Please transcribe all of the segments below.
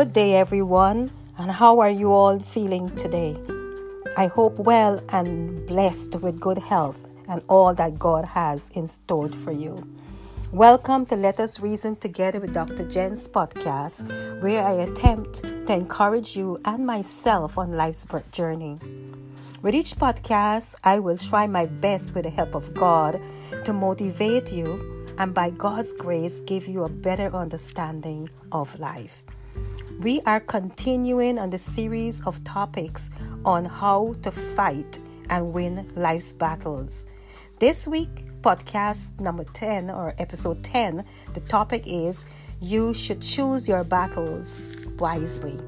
Good day, everyone, and how are you all feeling today? I hope well and blessed with good health and all that God has in store for you. Welcome to Let Us Reason Together with Dr. Jen's podcast, where I attempt to encourage you and myself on life's journey. With each podcast, I will try my best with the help of God to motivate you and by God's grace give you a better understanding of life. We are continuing on the series of topics on how to fight and win life's battles. This week, podcast number 10 or episode 10, the topic is You Should Choose Your Battles Wisely.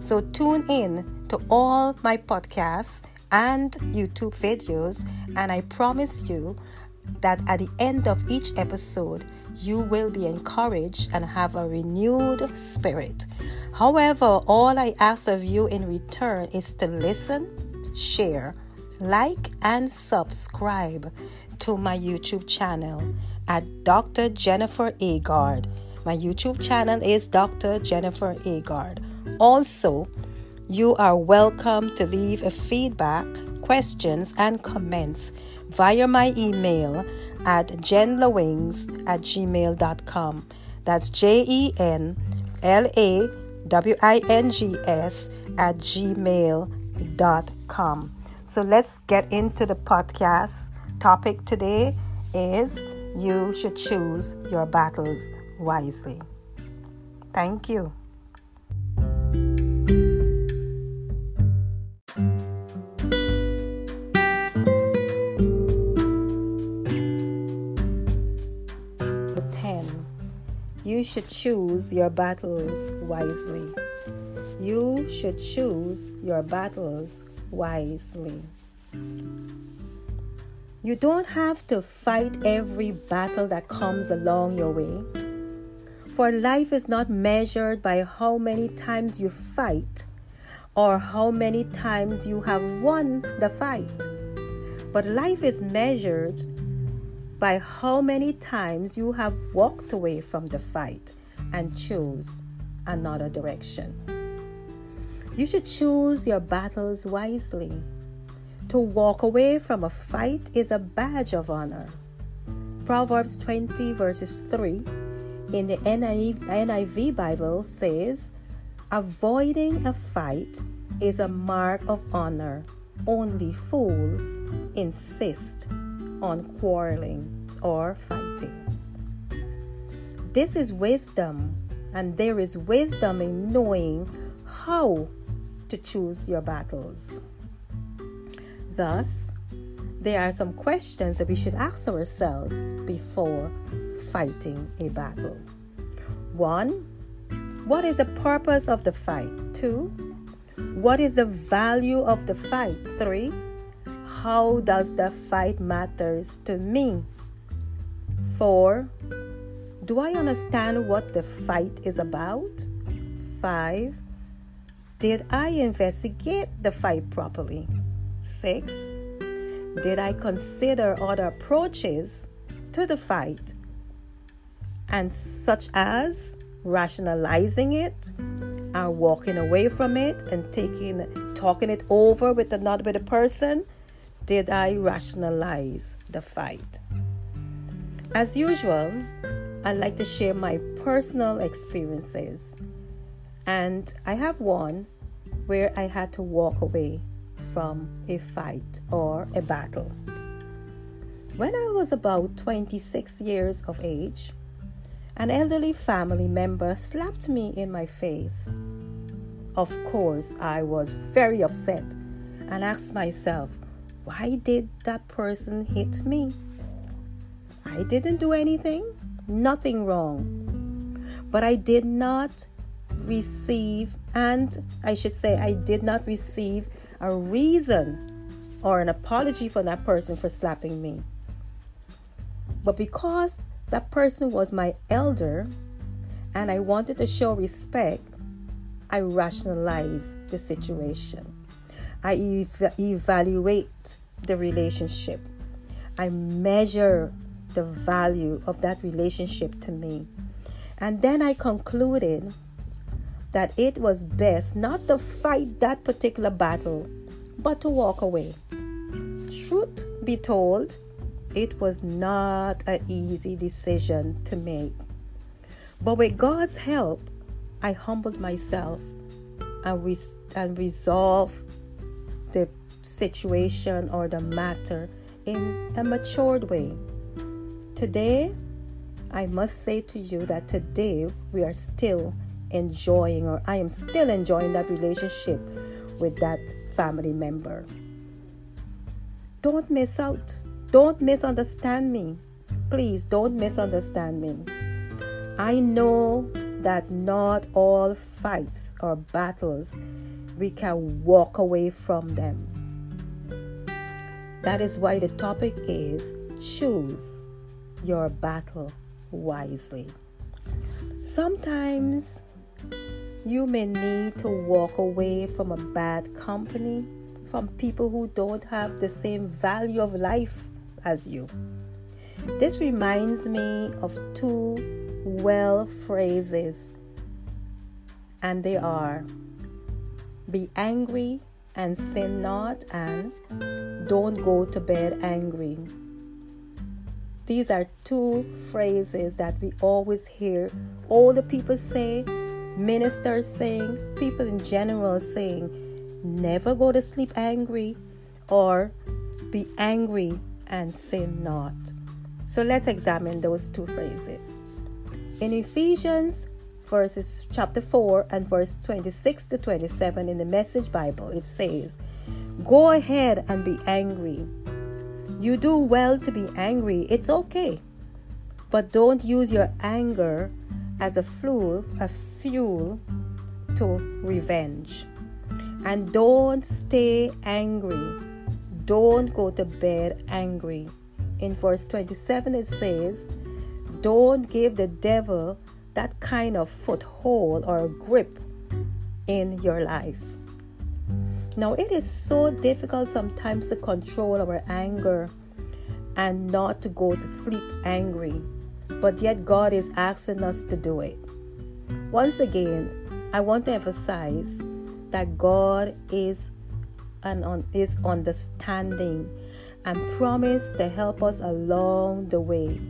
So tune in to all my podcasts and YouTube videos, and I promise you that at the end of each episode, you will be encouraged and have a renewed spirit. However, all I ask of you in return is to listen, share, like, and subscribe to my YouTube channel at Dr. Jennifer Agard. My YouTube channel is Dr. Jennifer Agard. Also, you are welcome to leave a feedback, questions, and comments via my email at jenlawings at gmail.com. That's J E N L A W I N G S at gmail.com. So let's get into the podcast topic today is you should choose your battles wisely. Thank you. Should choose your battles wisely. You should choose your battles wisely. You don't have to fight every battle that comes along your way. For life is not measured by how many times you fight or how many times you have won the fight. But life is measured by how many times you have walked away from the fight and chose another direction. You should choose your battles wisely. To walk away from a fight is a badge of honor. Proverbs 20, verses 3 in the NIV Bible says, Avoiding a fight is a mark of honor. Only fools insist on quarreling or fighting. This is wisdom, and there is wisdom in knowing how to choose your battles. Thus, there are some questions that we should ask ourselves before fighting a battle. One, what is the purpose of the fight? Two, what is the value of the fight? Three, how does the fight matters to me? Four, do I understand what the fight is about? Five, did I investigate the fight properly? 6. Did I consider other approaches to the fight? And such as rationalizing it and walking away from it and taking talking it over with another with a person did I rationalize the fight as usual I'd like to share my personal experiences and I have one where I had to walk away from a fight or a battle. When I was about 26 years of age, an elderly family member slapped me in my face. Of course, I was very upset and asked myself, why did that person hit me? I didn't do anything, nothing wrong. But I did not receive, and I should say, I did not receive a reason or an apology from that person for slapping me. But because that person was my elder and I wanted to show respect, I rationalized the situation. I ev- evaluate the relationship. I measure the value of that relationship to me. And then I concluded that it was best not to fight that particular battle, but to walk away. Truth be told, it was not an easy decision to make. But with God's help, I humbled myself and, res- and resolved the situation or the matter in a matured way. Today, I must say to you that today we are still enjoying, or I am still enjoying that relationship with that family member. Don't miss out. Don't misunderstand me. Please don't misunderstand me. I know that not all fights or battles we can walk away from them. That is why the topic is choose your battle wisely. Sometimes you may need to walk away from a bad company, from people who don't have the same value of life as you. This reminds me of two well phrases, and they are be angry and sin not, and don't go to bed angry. These are two phrases that we always hear older people say, ministers saying, people in general saying, never go to sleep angry or be angry and sin not. So let's examine those two phrases. In Ephesians verses chapter 4 and verse 26 to 27 in the Message Bible, it says, Go ahead and be angry. You do well to be angry, it's okay. But don't use your anger as a fuel, a fuel to revenge. And don't stay angry. Don't go to bed angry. In verse 27, it says, Don't give the devil that kind of foothold or grip in your life. Now, it is so difficult sometimes to control our anger and not to go to sleep angry, but yet God is asking us to do it. Once again, I want to emphasize that God is and is understanding and promise to help us along the way.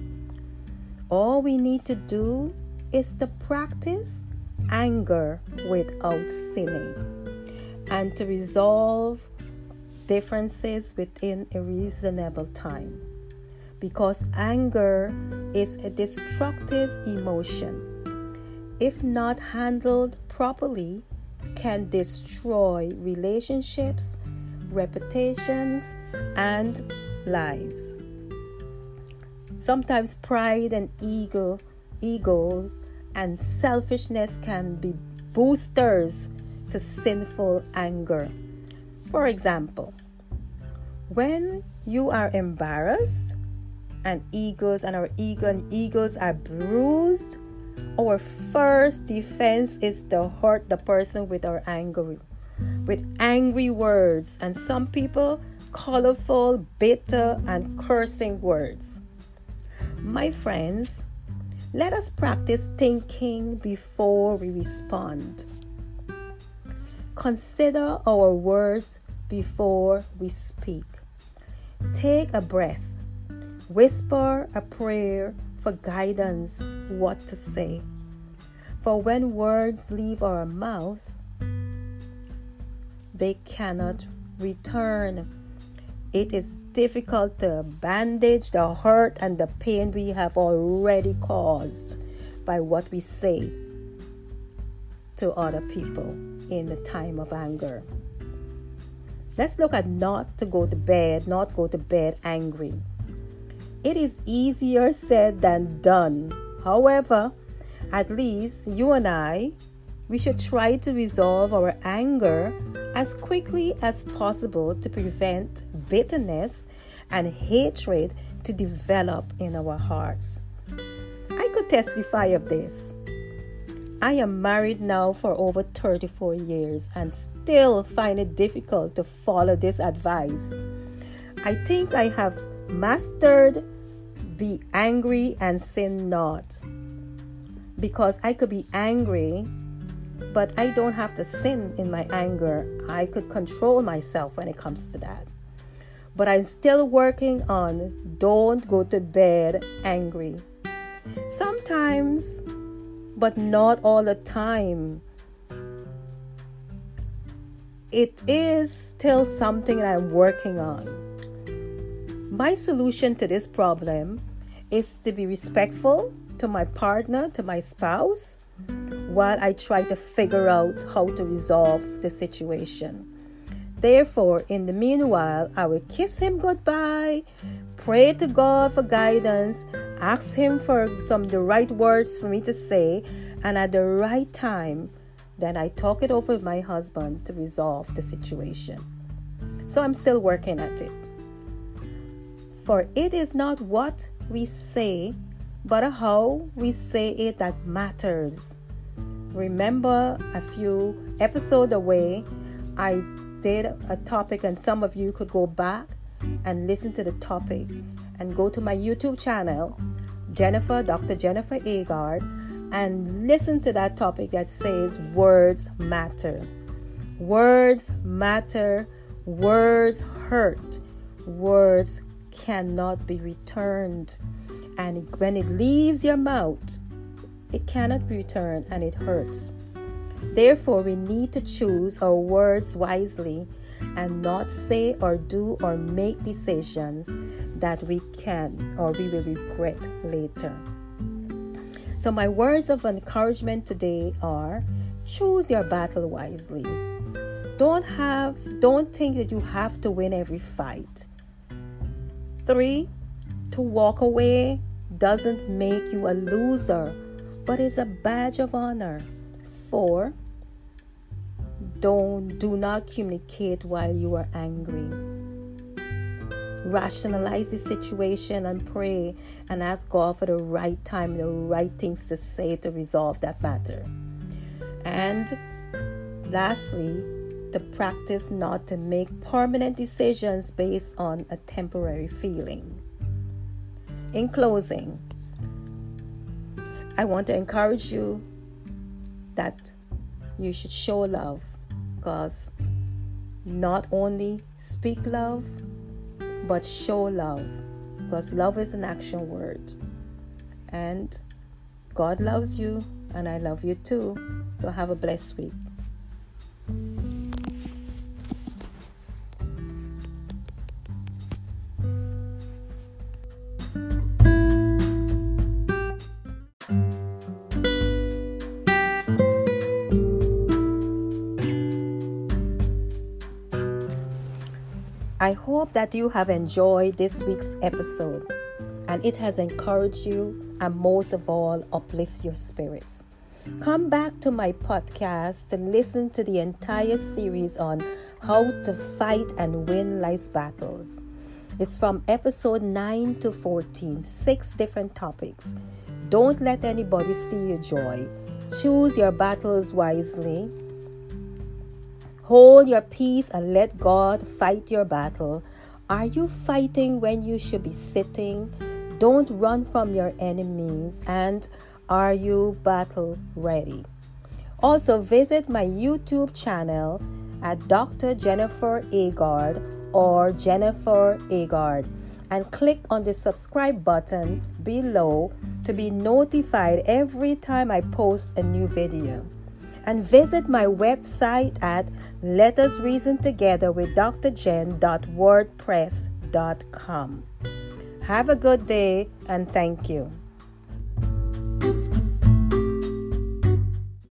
All we need to do is to practice anger without sinning and to resolve differences within a reasonable time. Because anger is a destructive emotion. If not handled properly, can destroy relationships, reputations, and lives. Sometimes pride and ego, egos and selfishness can be boosters to sinful anger. For example, when you are embarrassed and egos and our ego and egos are bruised, our first defense is to hurt the person with our anger, with angry words, and some people colorful, bitter, and cursing words. My friends, let us practice thinking before we respond. Consider our words before we speak. Take a breath. Whisper a prayer for guidance what to say. For when words leave our mouth, they cannot return. It is difficult to bandage the hurt and the pain we have already caused by what we say to other people in the time of anger. Let's look at not to go to bed, not go to bed angry. It is easier said than done. However, at least you and I, we should try to resolve our anger as quickly as possible to prevent bitterness and hatred to develop in our hearts. I could testify of this. I am married now for over 34 years and still find it difficult to follow this advice. I think I have mastered be angry and sin not. Because I could be angry but I don't have to sin in my anger. I could control myself when it comes to that. But I'm still working on don't go to bed angry. Sometimes, but not all the time. It is still something that I'm working on. My solution to this problem is to be respectful to my partner, to my spouse, while I try to figure out how to resolve the situation. Therefore, in the meanwhile, I will kiss him goodbye, pray to God for guidance, ask him for some the right words for me to say, and at the right time, then I talk it over with my husband to resolve the situation. So I'm still working at it. For it is not what we say, but how we say it that matters. Remember a few episodes away, I did a topic, and some of you could go back and listen to the topic and go to my YouTube channel, Jennifer, Dr. Jennifer Agard, and listen to that topic that says words matter. Words matter, words hurt, words cannot be returned. And when it leaves your mouth, it cannot be returned and it hurts. Therefore, we need to choose our words wisely and not say or do or make decisions that we can or we will regret later. So, my words of encouragement today are choose your battle wisely. Don't have don't think that you have to win every fight. 3 to walk away doesn't make you a loser, but is a badge of honor. 4. Don't do not communicate while you are angry. Rationalize the situation and pray and ask God for the right time, the right things to say to resolve that matter. And lastly, to practice not to make permanent decisions based on a temporary feeling. In closing, I want to encourage you that you should show love because not only speak love, but show love because love is an action word. And God loves you, and I love you too. So have a blessed week. I hope that you have enjoyed this week's episode and it has encouraged you and most of all uplift your spirits. Come back to my podcast to listen to the entire series on how to fight and win life's battles. It's from episode 9 to 14, six different topics. Don't let anybody steal your joy. Choose your battles wisely Hold your peace and let God fight your battle. Are you fighting when you should be sitting? Don't run from your enemies. And are you battle ready? Also, visit my YouTube channel at Dr. Jennifer Agard or Jennifer Agard and click on the subscribe button below to be notified every time I post a new video and visit my website at let us reason together with drjen.wordpress.com. Have a good day and thank you.